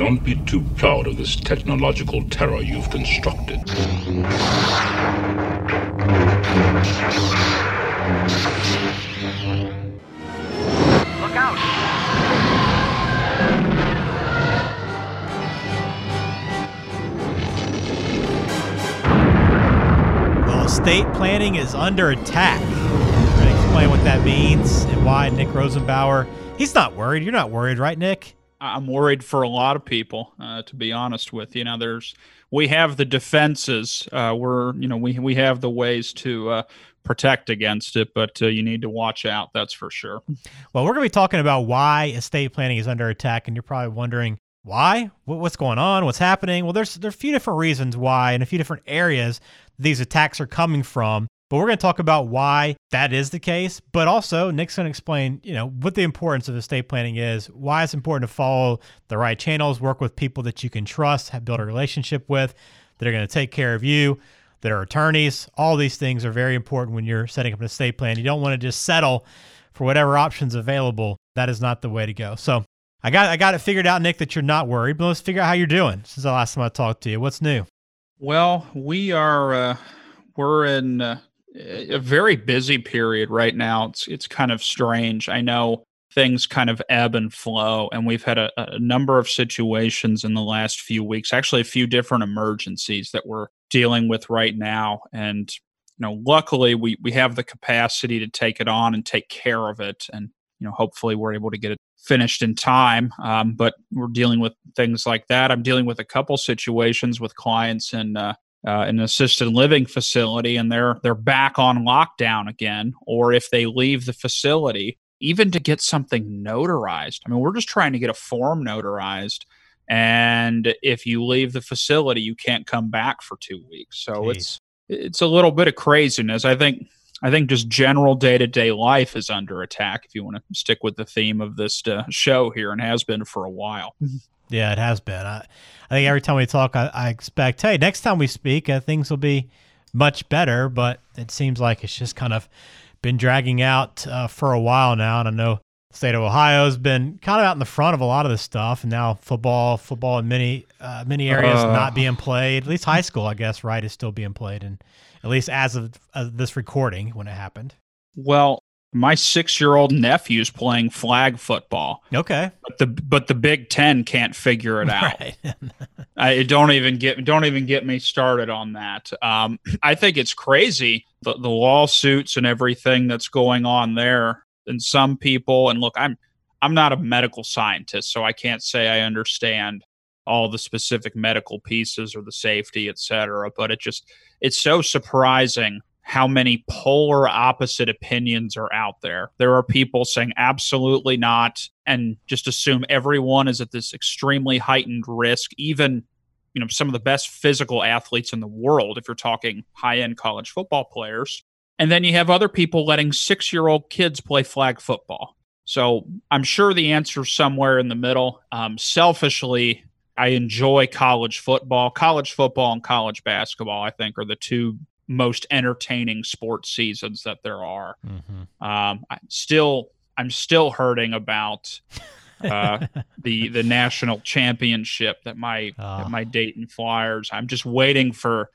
Don't be too proud of this technological terror you've constructed. Look out! Well, estate planning is under attack. We're going to explain what that means and why Nick Rosenbauer. He's not worried. You're not worried, right, Nick? I'm worried for a lot of people, uh, to be honest with you. Now, there's we have the defenses. Uh, we're you know we we have the ways to uh, protect against it, but uh, you need to watch out. That's for sure. Well, we're going to be talking about why estate planning is under attack, and you're probably wondering why, what's going on, what's happening. Well, there's there are a few different reasons why, and a few different areas these attacks are coming from. But we're going to talk about why that is the case, but also Nick's going to explain, you know, what the importance of estate planning is, why it's important to follow the right channels, work with people that you can trust, have built a relationship with, that are going to take care of you, that are attorneys. All these things are very important when you're setting up an estate plan. You don't want to just settle for whatever options available. That is not the way to go. So I got I got it figured out, Nick, that you're not worried. But let's figure out how you're doing since the last time I talked to you. What's new? Well, we are uh, we're in uh, a very busy period right now. It's it's kind of strange. I know things kind of ebb and flow, and we've had a, a number of situations in the last few weeks. Actually, a few different emergencies that we're dealing with right now, and you know, luckily we we have the capacity to take it on and take care of it, and you know, hopefully we're able to get it finished in time. Um, but we're dealing with things like that. I'm dealing with a couple situations with clients in uh, uh, an assisted living facility, and they're they're back on lockdown again. Or if they leave the facility, even to get something notarized. I mean, we're just trying to get a form notarized. And if you leave the facility, you can't come back for two weeks. So Jeez. it's it's a little bit of craziness. I think I think just general day to day life is under attack. If you want to stick with the theme of this uh, show here, and has been for a while. Yeah, it has been. I, I think every time we talk, I, I expect, hey, next time we speak, uh, things will be much better. But it seems like it's just kind of been dragging out uh, for a while now. And I know the state of Ohio has been kind of out in the front of a lot of this stuff. And now football, football in many uh, many areas Uh. not being played. At least high school, I guess, right, is still being played. And at least as of uh, this recording, when it happened. Well, my six year old nephew's playing flag football, Okay. but the but the Big Ten can't figure it out. Right. I don't even get don't even get me started on that. Um, I think it's crazy the, the lawsuits and everything that's going on there. And some people, and look, I'm I'm not a medical scientist, so I can't say I understand all the specific medical pieces or the safety, et cetera. But it just it's so surprising how many polar opposite opinions are out there. There are people saying absolutely not and just assume everyone is at this extremely heightened risk, even you know some of the best physical athletes in the world if you're talking high-end college football players. And then you have other people letting 6-year-old kids play flag football. So, I'm sure the answer is somewhere in the middle. Um, selfishly, I enjoy college football. College football and college basketball, I think, are the two most entertaining sports seasons that there are. Mhm. Um, I still, I'm still hurting about uh, the the national championship that my Ah. that my Dayton Flyers. I'm just waiting for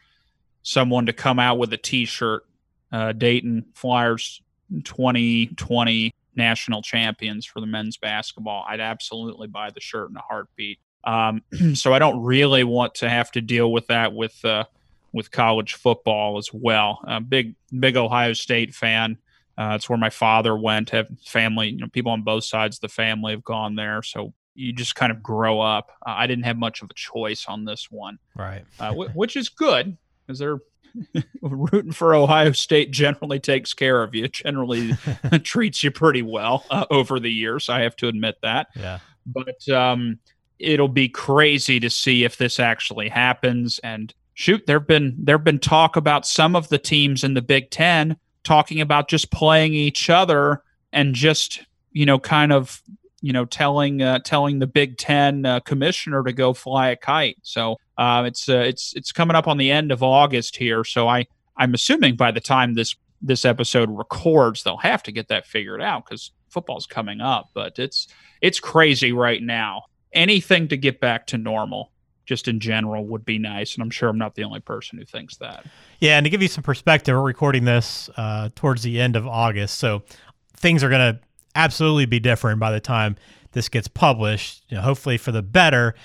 someone to come out with a T-shirt. Uh, Dayton Flyers 2020 national champions for the men's basketball. I'd absolutely buy the shirt in a heartbeat. Um, so I don't really want to have to deal with that with uh, with college football as well. Uh, big big Ohio State fan. Uh, it's where my father went. Have family, you know, people on both sides of the family have gone there. So you just kind of grow up. Uh, I didn't have much of a choice on this one, Right. uh, wh- which is good because they're rooting for Ohio State. Generally takes care of you. Generally treats you pretty well uh, over the years. I have to admit that Yeah. but um, it'll be crazy to see if this actually happens. And shoot, there've been there've been talk about some of the teams in the Big Ten talking about just playing each other and just you know kind of you know telling uh, telling the Big Ten uh, commissioner to go fly a kite. So uh, it's uh, it's it's coming up on the end of August here. So I I'm assuming by the time this this episode records, they'll have to get that figured out because football's coming up. But it's it's crazy right now. anything to get back to normal just in general would be nice and i'm sure i'm not the only person who thinks that Yeah, and to give you some perspective, we're recording this uh, towards the end of August, so things are going to absolutely be different by the time this gets published. You know, hopefully for the better.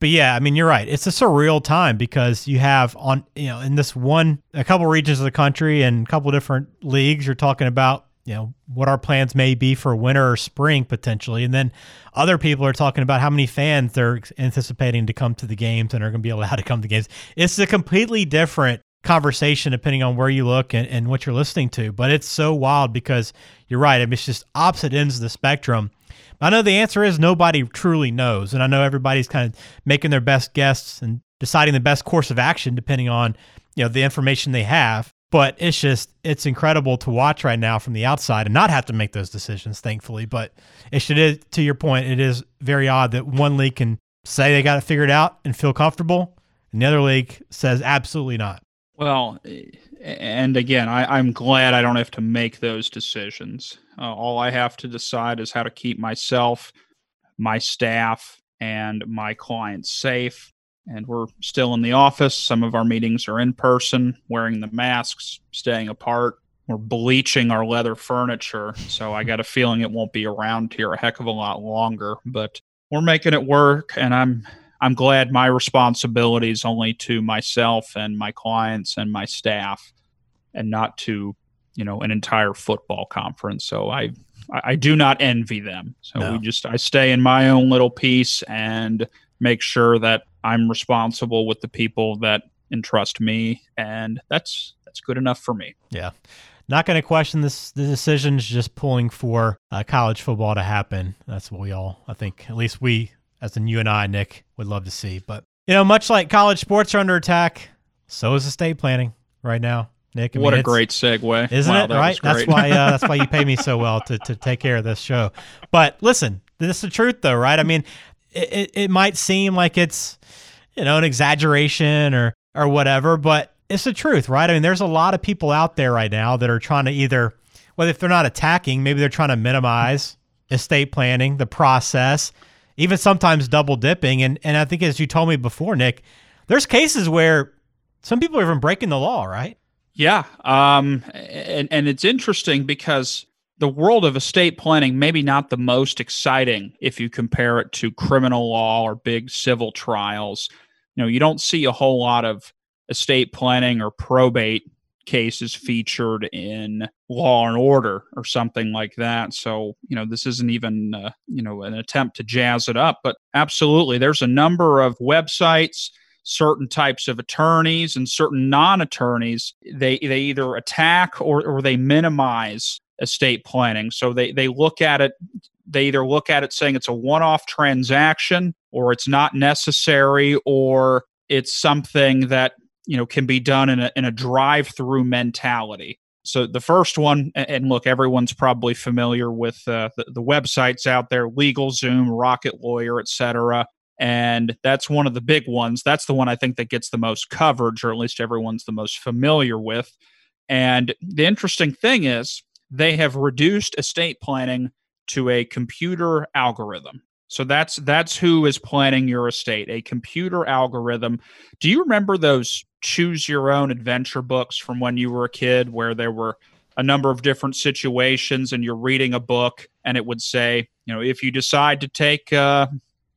But yeah, I mean, you're right. It's a surreal time because you have on you know in this one a couple regions of the country and a couple different leagues. You're talking about you know what our plans may be for winter or spring potentially, and then other people are talking about how many fans they're anticipating to come to the games and are going to be allowed to come to games. It's a completely different conversation depending on where you look and, and what you're listening to. But it's so wild because you're right. I mean, it's just opposite ends of the spectrum. I know the answer is nobody truly knows. And I know everybody's kind of making their best guess and deciding the best course of action depending on, you know, the information they have. But it's just it's incredible to watch right now from the outside and not have to make those decisions, thankfully. But it should to your point, it is very odd that one league can say they got it figured out and feel comfortable, and the other league says absolutely not. Well, and again, I, I'm glad I don't have to make those decisions. Uh, all I have to decide is how to keep myself, my staff, and my clients safe. And we're still in the office. Some of our meetings are in person, wearing the masks, staying apart. We're bleaching our leather furniture. So I got a feeling it won't be around here a heck of a lot longer, but we're making it work. And I'm I'm glad my responsibility is only to myself and my clients and my staff and not to, you know, an entire football conference. So I I do not envy them. So No. we just I stay in my own little piece and make sure that I'm responsible with the people that entrust me and that's that's good enough for me. Yeah. Not going to question this the decisions, just pulling for uh, college football to happen. That's what we all, I think, at least we, as in you and I, Nick, would love to see. But, you know, much like college sports are under attack, so is estate planning right now, Nick. I what mean, a great segue. isn't Wow, it that right? That's why uh, that's why you pay me so well to, to take care of this show. But listen, this is the truth, though, right? I mean, it, it, it might seem like it's you know an exaggeration or or whatever, but it's the truth, right? I mean, there's a lot of people out there right now that are trying to either, whether if they're not attacking, maybe they're trying to minimize estate planning, the process, even sometimes double dipping. And and I think as you told me before, Nick, there's cases where some people are even breaking the law, right? Yeah, um, and and it's interesting because the world of estate planning maybe not the most exciting if you compare it to criminal law or big civil trials. You know, you don't see a whole lot of estate planning or probate cases featured in Law and Order or something like that. So, you know, this isn't even uh, you know an attempt to jazz it up, but absolutely, there's a number of websites certain types of attorneys and certain non-attorneys they they either attack or or they minimize estate planning so they they look at it they either look at it saying it's a one-off transaction or it's not necessary or it's something that you know can be done in a in a drive-through mentality so the first one and look everyone's probably familiar with uh, the, the websites out there legalzoom rocket lawyer etc and that's one of the big ones. That's the one I think that gets the most coverage, or at least everyone's the most familiar with. And the interesting thing is, they have reduced estate planning to a computer algorithm. So that's that's who is planning your estate, a computer algorithm. Do you remember those choose your own adventure books from when you were a kid where there were a number of different situations and you're reading a book and it would say, you know, if you decide to take uh,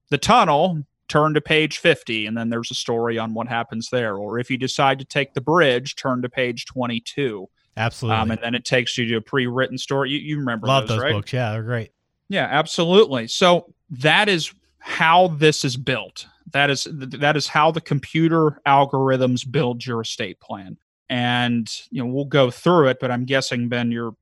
the tunnel, turn to page 50, and then there's a story on what happens there. Or if you decide to take the bridge, turn to page 22. Absolutely. Um, and then it takes you to a pre written story. You, you remember Love those, those right? books. Yeah, they're great. Yeah, absolutely. So that is how this is built. That is that is how the computer algorithms build your estate plan. And you know, we'll go through it, but I'm guessing Ben your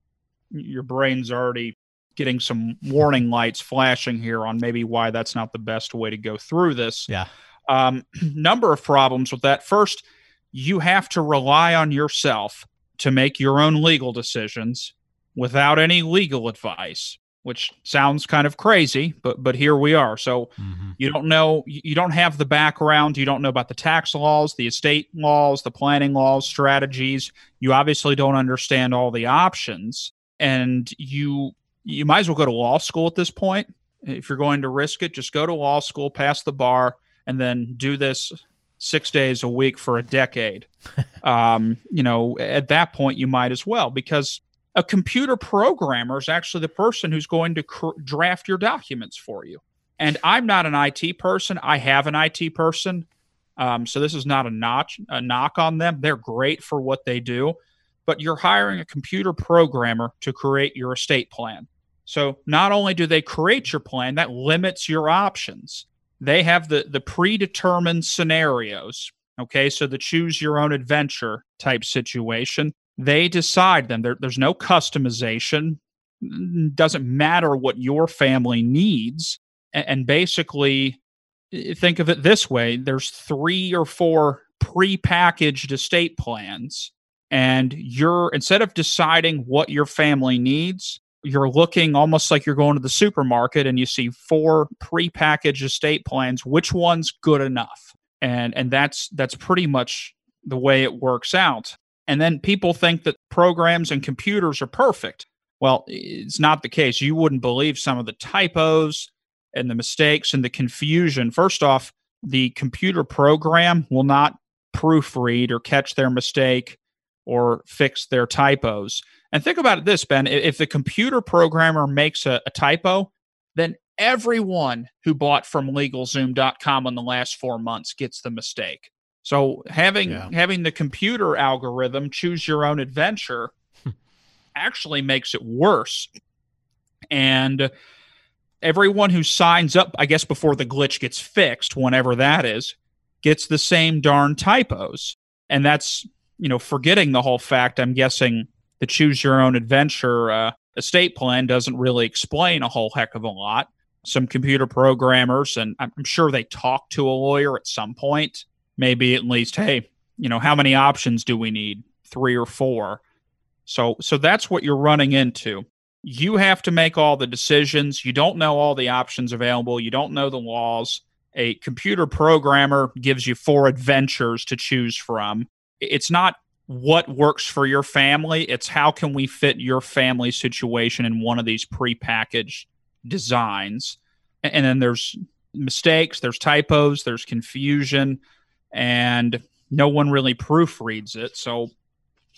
your brain's already getting some warning lights flashing here on maybe why that's not the best way to go through this. Yeah. Um, number of problems with that. First, you have to rely on yourself to make your own legal decisions without any legal advice, which sounds kind of crazy, but but here we are. So Mhm. you don't know you don't have the background, you don't know about the tax laws, the estate laws, the planning laws, strategies. You obviously don't understand all the options and you you might as well go to law school at this point If you're going to risk it, just go to law school, pass the bar, and then do this six days a week for a decade. um, you know, at that point, you might as well because a computer programmer is actually the person who's going to cr- draft your documents for you. And I'm not an IT person. I have an IT person. Um, so this is not a notch a knock on them. They're great for what they do, but you're hiring a computer programmer to create your estate plan. So not only do they create your plan, that limits your options. They have the the predetermined scenarios. Okay, so the choose your own adventure type situation. They decide them. There, there's no customization. Doesn't matter what your family needs. And, and basically, think of it this way there's three or four pre-packaged estate plans and you're instead of deciding what your family needs you're looking almost like you're going to the supermarket and you see four pre-packaged estate plans which one's good enough? And and that's that's pretty much the way it works out. And then people think that programs and computers are perfect. Well it's not the case. You wouldn't believe some of the typos and the mistakes and the confusion. First off, the computer program will not proofread or catch their mistake or fix their typos. And think about it this, Ben if the computer programmer makes a, a typo, then everyone who bought from legalzoom.com in the last four months gets the mistake. So having yeah. having the computer algorithm choose your own adventure actually makes it worse. And everyone who signs up, I guess, before the glitch gets fixed, whenever that is, gets the same darn typos. And that's, you know, forgetting the whole fact, I'm guessing the choose your own adventure uh, estate plan doesn't really explain a whole heck of a lot. Some computer programmers, and I'm sure they talk to a lawyer at some point, maybe at least, hey, you know, how many options do we need? Three or four. So, so that's what you're running into you have to make all the decisions. You don't know all the options available. You don't know the laws. A computer programmer gives you four adventures to choose from. It's not what works for your family, it's how can we fit your family situation in one of these prepackaged designs. And then there's mistakes, there's typos, there's confusion, and no one really proofreads it. So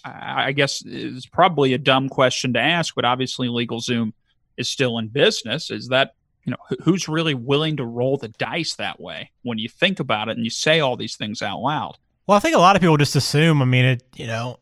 I guess it's probably a dumb question to ask, but obviously LegalZoom is still in business. Is that you know who's really willing to roll the dice that way when you think about it and you say all these things out loud? Well, I think a lot of people just assume. I mean, it you know,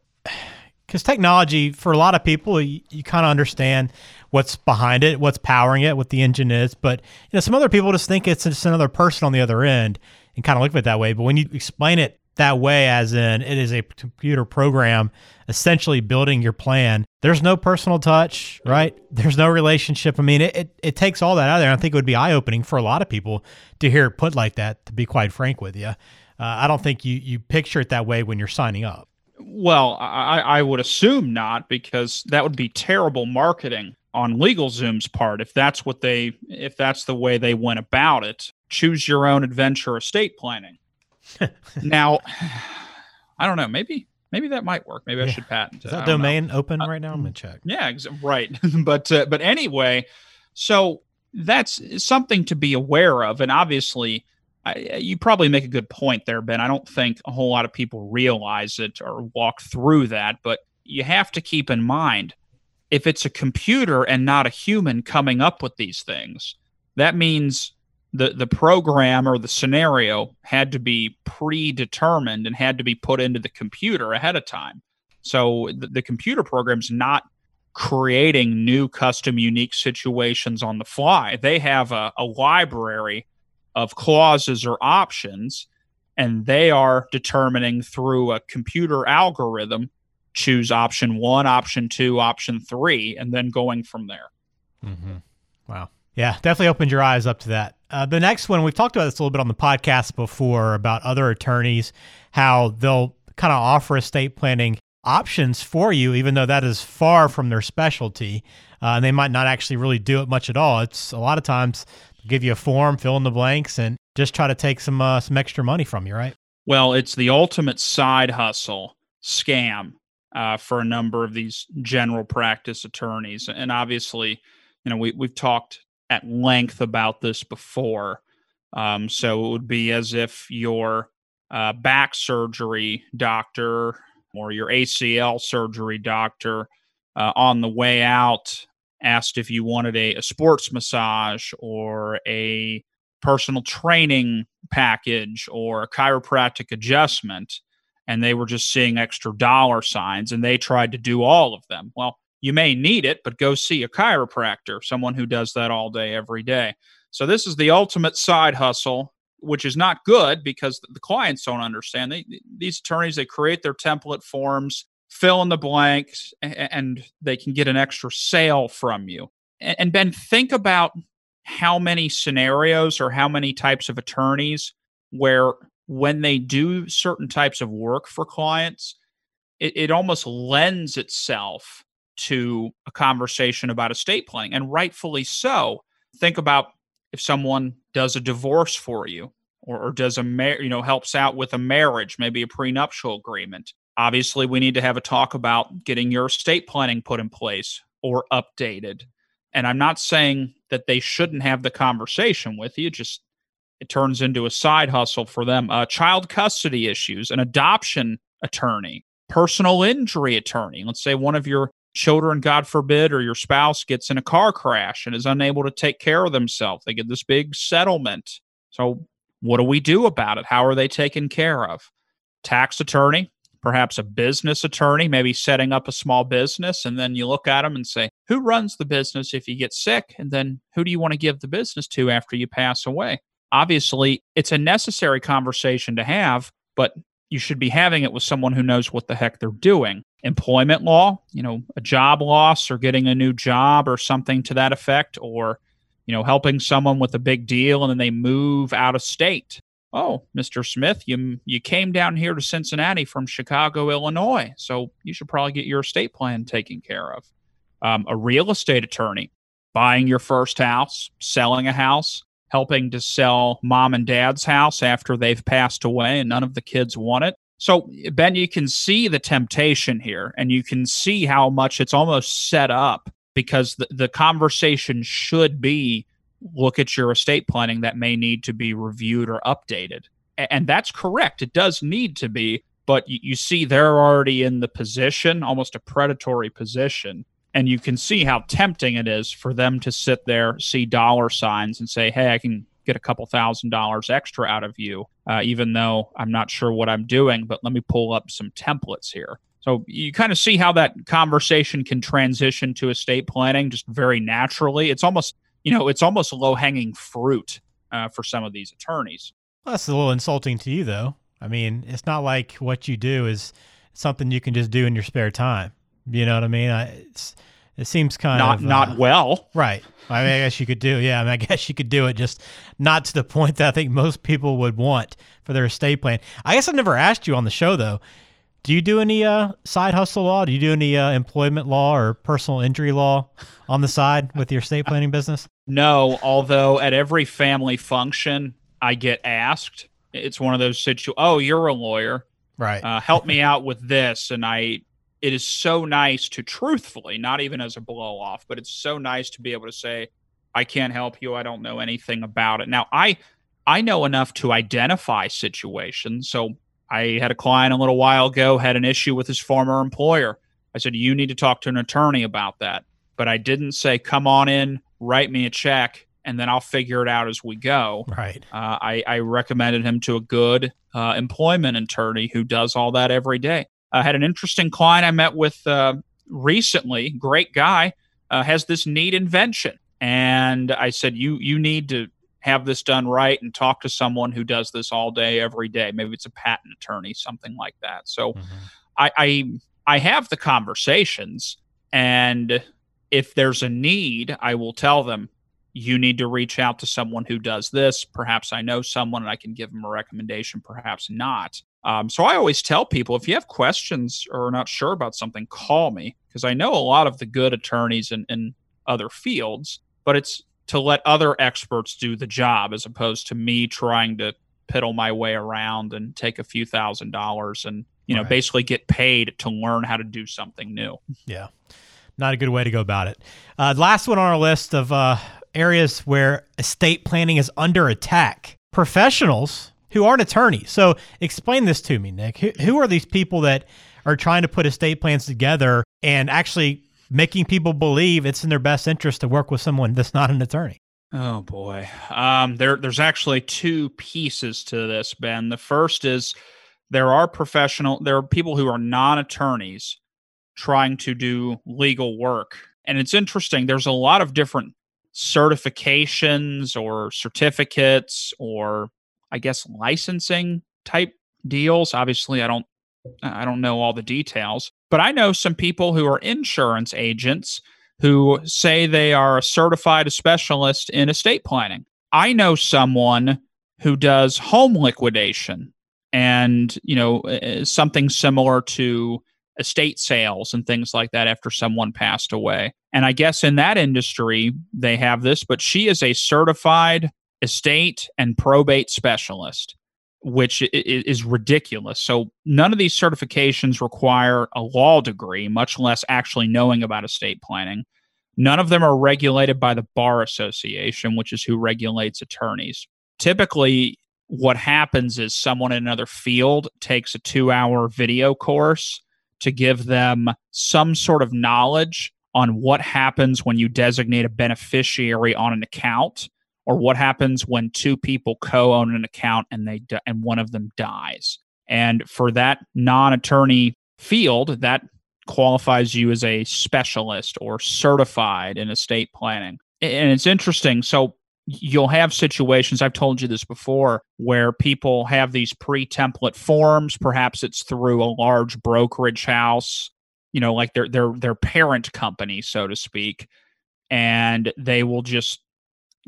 because technology for a lot of people, you, you kind of understand what's behind it, what's powering it, what the engine is. But you know, some other people just think it's just another person on the other end and kind of look at it that way. But when you explain it that way, as in it is a computer program essentially building your plan. There's no personal touch, right? There's no relationship. I mean, it, it, it takes all that out there. I think it would be eye opening for a lot of people to hear it put like that, to be quite frank with you. Uh, I don't think you, you picture it that way when you're signing up. Well, I, I would assume not, because that would be terrible marketing on LegalZoom's part if that's what they if that's the way they went about it. Choose your own adventure estate planning now, I don't know. Maybe maybe that might work. Maybe yeah. I should patent. Is that domain know. open uh, right now? I'm gonna check. Yeah, right. but uh, but anyway, so that's something to be aware of, and obviously. I, uh, you probably make a good point there, Ben. I don't think a whole lot of people realize it or walk through that, but you have to keep in mind if it's a computer and not a human coming up with these things, that means the the program or the scenario had to be predetermined and had to be put into the computer ahead of time. So the, the computer program's not creating new custom unique situations on the fly. They have a, a library of clauses or options and they are determining through a computer algorithm choose option one, option two, option three, and then going from there. Mm-hmm. Wow. Yeah, definitely opened your eyes up to that. Uh, the next one, we've talked about this a little bit on the podcast before about other attorneys, how they'll kind of offer estate planning options for you, even though that is far from their specialty. Uh, and they might not actually really do it much at all. It's a lot of times give you a form, fill in the blanks, and just try to take some uh, some extra money from you, right? Well, it's the ultimate side hustle scam uh, for a number of these general practice attorneys, and obviously, you know, we we've talked at length about this before. Um, so it would be as if your uh, back surgery doctor or your ACL surgery doctor uh, on the way out asked if you wanted a, a sports massage or a personal training package or a chiropractic adjustment and they were just seeing extra dollar signs and they tried to do all of them. Well, you may need it, but go see a chiropractor, someone who does that all day, every day. So, this is the ultimate side hustle, which is not good because the clients don't understand. They, these attorneys, they create their template forms, fill in the blanks, and they can get an extra sale from you. And, Ben, think about how many scenarios or how many types of attorneys where when they do certain types of work for clients, it, it almost lends itself to a conversation about estate planning, and rightfully so. Think about if someone does a divorce for you or, or does a mar- you know helps out with a marriage, maybe a prenuptial agreement. Obviously, we need to have a talk about getting your estate planning put in place or updated. And I'm not saying that they shouldn't have the conversation with you. Just it turns into a side hustle for them. Uh, child custody issues, an adoption attorney, personal injury attorney. Let's say one of your children, God forbid, or your spouse gets in a car crash and is unable to take care of themselves. They get this big settlement. So, what do we do about it? How are they taken care of? Tax attorney, perhaps a business attorney, maybe setting up a small business. And then you look at them and say, who runs the business if you get sick? And then who do you want to give the business to after you pass away? Obviously, it's a necessary conversation to have, but you should be having it with someone who knows what the heck they're doing. Employment law, you know, a job loss or getting a new job or something to that effect, or, you know, helping someone with a big deal and then they move out of state. Oh, Mr. Smith, you you came down here to Cincinnati from Chicago, Illinois, so you should probably get your estate plan taken care of. Um, a real estate attorney, buying your first house, selling a house, helping to sell mom and dad's house after they've passed away and none of the kids want it. So, Ben, you can see the temptation here and you can see how much it's almost set up because the, the conversation should be look at your estate planning that may need to be reviewed or updated. And that's correct. It does need to be, but you see they're already in the position, almost a predatory position and you can see how tempting it is for them to sit there, see dollar signs, and say, "Hey, I can get a couple thousand dollars extra out of you, uh, even though I'm not sure what I'm doing. But let me pull up some templates here." So you kind of see how that conversation can transition to estate planning just very naturally. It's almost, you know, it's almost low hanging fruit uh, for some of these attorneys. Well, that's a little insulting to you, though. I mean, it's not like what you do is something you can just do in your spare time. You know what I mean? I, it seems kind not, of not uh, well, right? I, mean, I guess you could do. Yeah, I, mean, I guess you could do it, just not to the point that I think most people would want for their estate plan. I guess I've never asked you on the show though. Do you do any uh, side hustle law? Do you do any uh, employment law or personal injury law on the side with your estate planning business? No, although at every family function I get asked. It's one of those situations. Oh, you're a lawyer, right? Uh, help me out with this, and I it is so nice to truthfully, not even as a blow off, but it's so nice to be able to say, I can't help you. I don't know anything about it. Now, I I know enough to identify situations. So I had a client a little while ago had an issue with his former employer. I said, "You need to talk to an attorney about that." But I didn't say, "Come on in, write me a check, and then I'll figure it out as we go." Right. Uh, I, I recommended him to a good uh, employment attorney who does all that every day. I had an interesting client I met with uh, recently. Great guy uh, has this neat invention, and I said, "You you need to have this done right and talk to someone who does this all day, every day. Maybe it's a patent attorney, something like that." So, mm-hmm. I, I I have the conversations, and if there's a need, I will tell them you need to reach out to someone who does this. Perhaps I know someone and I can give them a recommendation, perhaps not. Um, so I always tell people if you have questions or are not sure about something, call me because I know a lot of the good attorneys in, in other fields, but it's to let other experts do the job as opposed to me trying to piddle my way around and take a few thousand dollars and you know right. basically get paid to learn how to do something new. Yeah, not a good way to go about it. Uh, last one on our list of uh, areas where estate planning is under attack. Professionals who aren't attorneys. So explain this to me, Nick. Who, who are these people that are trying to put estate plans together and actually making people believe it's in their best interest to work with someone that's not an attorney? Oh boy. Um, there there's actually two pieces to this, Ben. The first is there are professional there are people who are non-attorneys trying to do legal work. And it's interesting, there's a lot of different certifications or certificates or I guess licensing type deals. Obviously, I don't I don't know all the details, but I know some people who are insurance agents who say they are a certified specialist in estate planning. I know someone who does home liquidation and, you know, something similar to estate sales and things like that after someone passed away. And I guess in that industry, they have this, but she is a certified estate and probate specialist, which is ridiculous. So none of these certifications require a law degree, much less actually knowing about estate planning. None of them are regulated by the Bar Association, which is who regulates attorneys. Typically, what happens is someone in another field takes a two hour video course to give them some sort of knowledge on what happens when you designate a beneficiary on an account or what happens when two people co-own an account and they and one of them dies. And for that non-attorney field that qualifies you as a specialist or certified in estate planning. And it's interesting so you'll have situations i've told you this before where people have these pre-template forms. Perhaps it's through a large brokerage house you know like their their their parent company so to speak. And they will just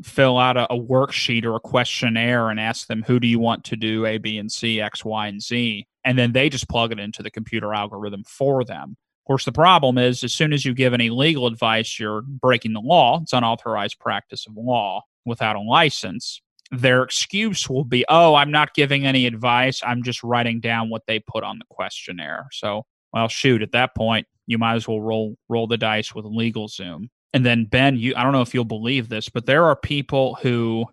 fill out a, a worksheet or a questionnaire and ask them who do you want to do a b and c x y and z and then they just plug it into the computer algorithm for them of course, the problem is as soon as you give any legal advice, you're breaking the law. It's unauthorized practice of law without a license, their excuse will be, oh, I'm not giving any advice. I'm just writing down what they put on the questionnaire. So, well, shoot, at that point, you might as well roll roll the dice with LegalZoom. And then Ben, you I don't know if you'll believe this, but there are people who,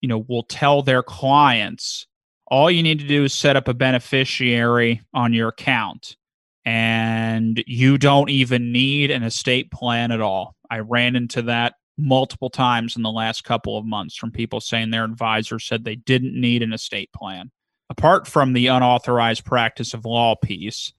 you know, will tell their clients, all you need to do is set up a beneficiary on your account and you don't even need an estate plan at all. I ran into that multiple times in the last couple of months from people saying their advisor said they didn't need an estate plan. Apart from the unauthorized practice of law piece.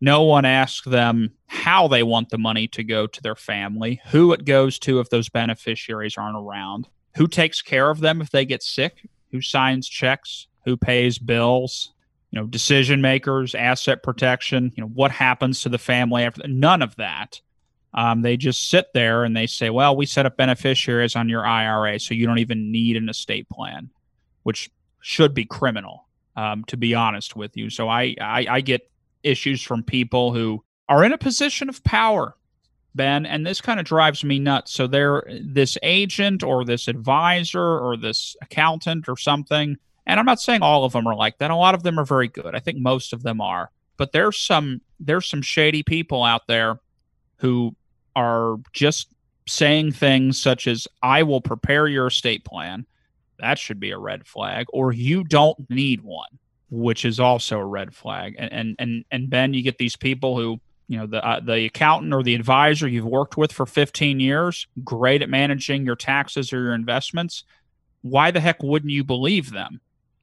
No one asks them how they want the money to go to their family, who it goes to if those beneficiaries aren't around, who takes care of them if they get sick, who signs checks, who pays bills, you know, decision makers, asset protection, you know, what happens to the family after none of that um, they just sit there and they say, well, we set up beneficiaries on your IRA, so you don't even need an estate plan, which should be criminal, um, to be honest with you. So I, I, I get issues from people who are in a position of power, Ben, and this kind of drives me nuts. So they're this agent or this advisor or this accountant or something. And I'm not saying all of them are like that. A lot of them are very good. I think most of them are. But there's some there's some shady people out there who are just saying things such as I will prepare your estate plan, that should be a red flag, or you don't need one, which is also a red flag. And and and, and Ben, you get these people who you know the uh, the accountant or the advisor you've worked with for 15 years, great at managing your taxes or your investments. Why the heck wouldn't you believe them?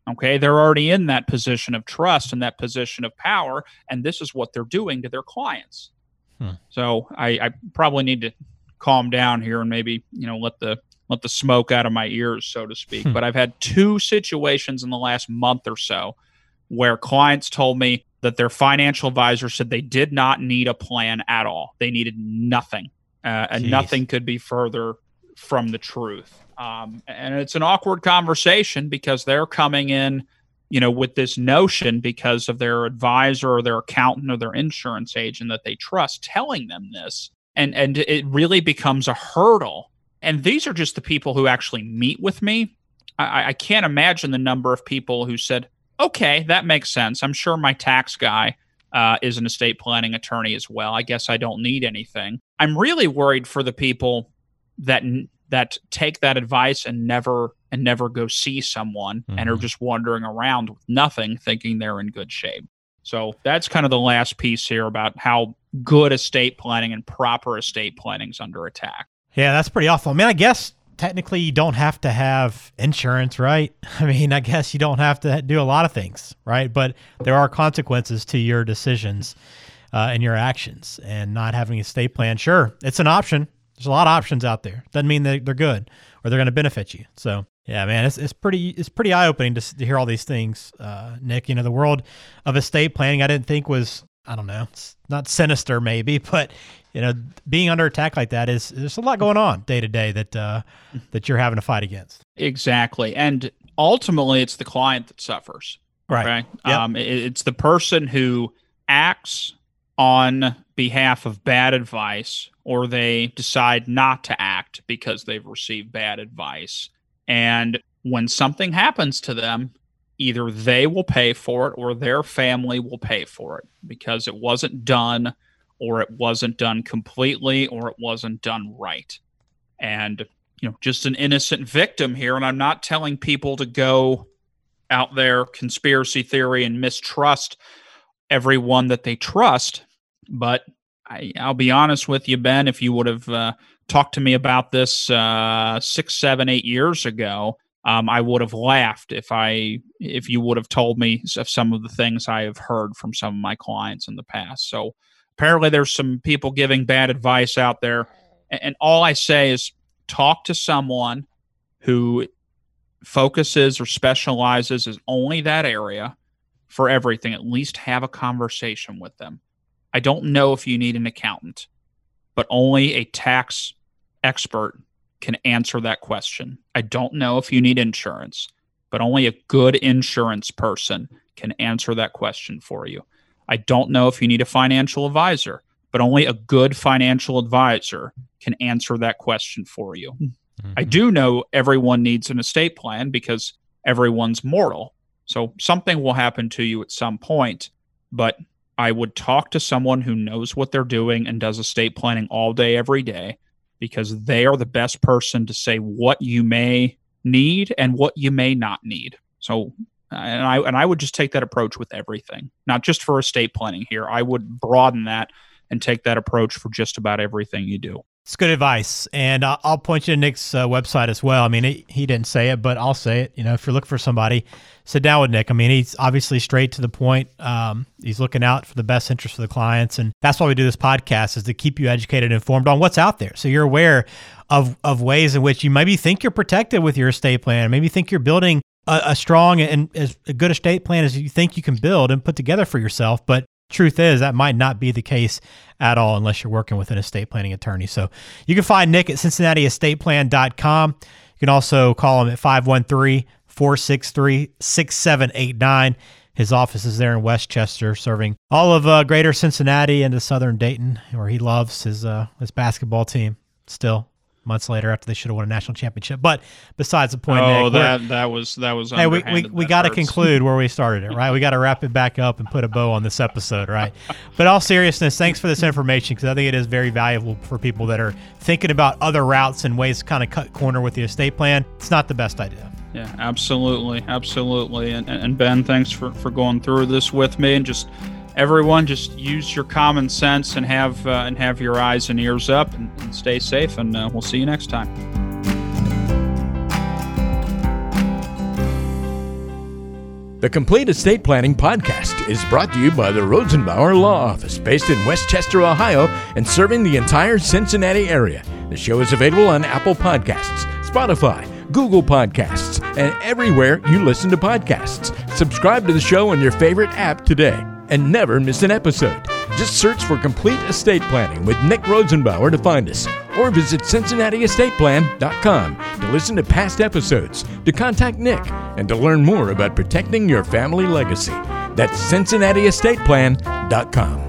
Okay, they're already in that position of trust and that position of power, and this is what they're doing to their clients. Hmm. So I, I probably need to calm down here and maybe you know let the let the smoke out of my ears, so to speak. Hmm. But I've had two situations in the last month or so where clients told me that their financial advisor said they did not need a plan at all. They needed nothing, uh, and nothing could be further from the truth. Um, and it's an awkward conversation because they're coming in you know, with this notion because of their advisor or their accountant or their insurance agent that they trust telling them this. And and it really becomes a hurdle. And these are just the people who actually meet with me. I, I can't imagine the number of people who said, okay, that makes sense. I'm sure my tax guy uh, is an estate planning attorney as well. I guess I don't need anything. I'm really worried for the people that that take that advice and never and never go see someone and are Mhm. just wandering around with nothing thinking they're in good shape. So that's kind of the last piece here about how good estate planning and proper estate planning is under attack. Yeah, that's pretty awful. I mean, I guess technically you don't have to have insurance, right? I mean, I guess you don't have to do a lot of things, right? But there are consequences to your decisions uh, and your actions. And not having a estate plan, sure, it's an option. There's a lot of options out there. Doesn't mean that they're good or they're going to benefit you. So yeah, man, it's, it's pretty it's pretty eye opening to, to hear all these things, uh, Nick. You know, the world of estate planning, I didn't think was I don't know, it's not sinister maybe, but you know, being under attack like that is there's a lot going on day to day that uh, that you're having to fight against. Exactly. And ultimately it's the client that suffers. Right. Okay. Yep. Um, it- it's the person who acts on behalf of bad advice or they decide not to act because they've received bad advice. And when something happens to them, either they will pay for it or their family will pay for it because it wasn't done or it wasn't done completely or it wasn't done right. And you know, just an innocent victim here. And I'm not telling people to go out there conspiracy theory and mistrust everyone that they trust. But I, I'll be honest with you, Ben, if you would have uh, talked to me about this uh, six, seven, eight years ago, um, I would have laughed if I if you would have told me some of the things I have heard from some of my clients in the past. So apparently, there's some people giving bad advice out there, and, and all I say is talk to someone who focuses or specializes in only that area for everything. At least have a conversation with them. I don't know if you need an accountant, but only a tax expert can answer that question. I don't know if you need insurance, but only a good insurance person can answer that question for you. I don't know if you need a financial advisor, but only a good financial advisor can answer that question for you. Hmm. I do know everyone needs an estate plan because everyone's mortal. So something will happen to you at some point, but I would talk to someone who knows what they're doing and does estate planning all day, every day, because they are the best person to say what you may need and what you may not need. So, and I and I would just take that approach with everything, not just for estate planning here. I would broaden that and take that approach for just about everything you do. It's good advice, and I'll, point you to Nick's uh, website as well. I mean, he, he didn't say it, but I'll say it. You know, if you're looking for somebody, sit down with Nick. I mean, he's obviously straight to the point. Um, he's looking out for the best interest of the clients, and that's why we do this podcast is to keep you educated and informed on what's out there, so you're aware of of ways in which you maybe think you're protected with your estate plan, maybe think you're building a, a strong and as a good estate plan as you think you can build and put together for yourself, but truth is that might not be the case at all unless you're working with an estate planning attorney. So you can find Nick at cincinnatiestateplan.com. You can also call him at 513 463 6789. His office is there in West Chester, serving all of uh, greater Cincinnati and the southern Dayton, where he loves his, uh, his basketball team still months later after they should have won a national championship. But besides the point, oh, Nick, that that was that was. Hey, we, we, we got to conclude where we started it, right? We got to wrap it back up and put a bow on this episode, right? But all seriousness, thanks for this information because I think it is very valuable for people that are thinking about other routes and ways to kind of cut corner with the estate plan. It's not the best idea. Yeah, absolutely, absolutely. And, and and Ben, thanks for for going through this with me. And just everyone, just use your common sense and have uh, and have your eyes and ears up and, and stay safe. And uh, we'll see you next time. The Complete Estate Planning Podcast is brought to you by the Rosenbauer Law Office, based in West Chester, Ohio, and serving the entire Cincinnati area. The show is available on Apple Podcasts, Spotify, Google Podcasts, and everywhere you listen to podcasts. Subscribe to the show on your favorite app today and never miss an episode. Just search for Complete Estate Planning with Nick Rosenbauer to find us, or visit CincinnatiEstatePlan.com to listen to past episodes, to contact Nick, and to learn more about protecting your family legacy. That's CincinnatiEstatePlan.com.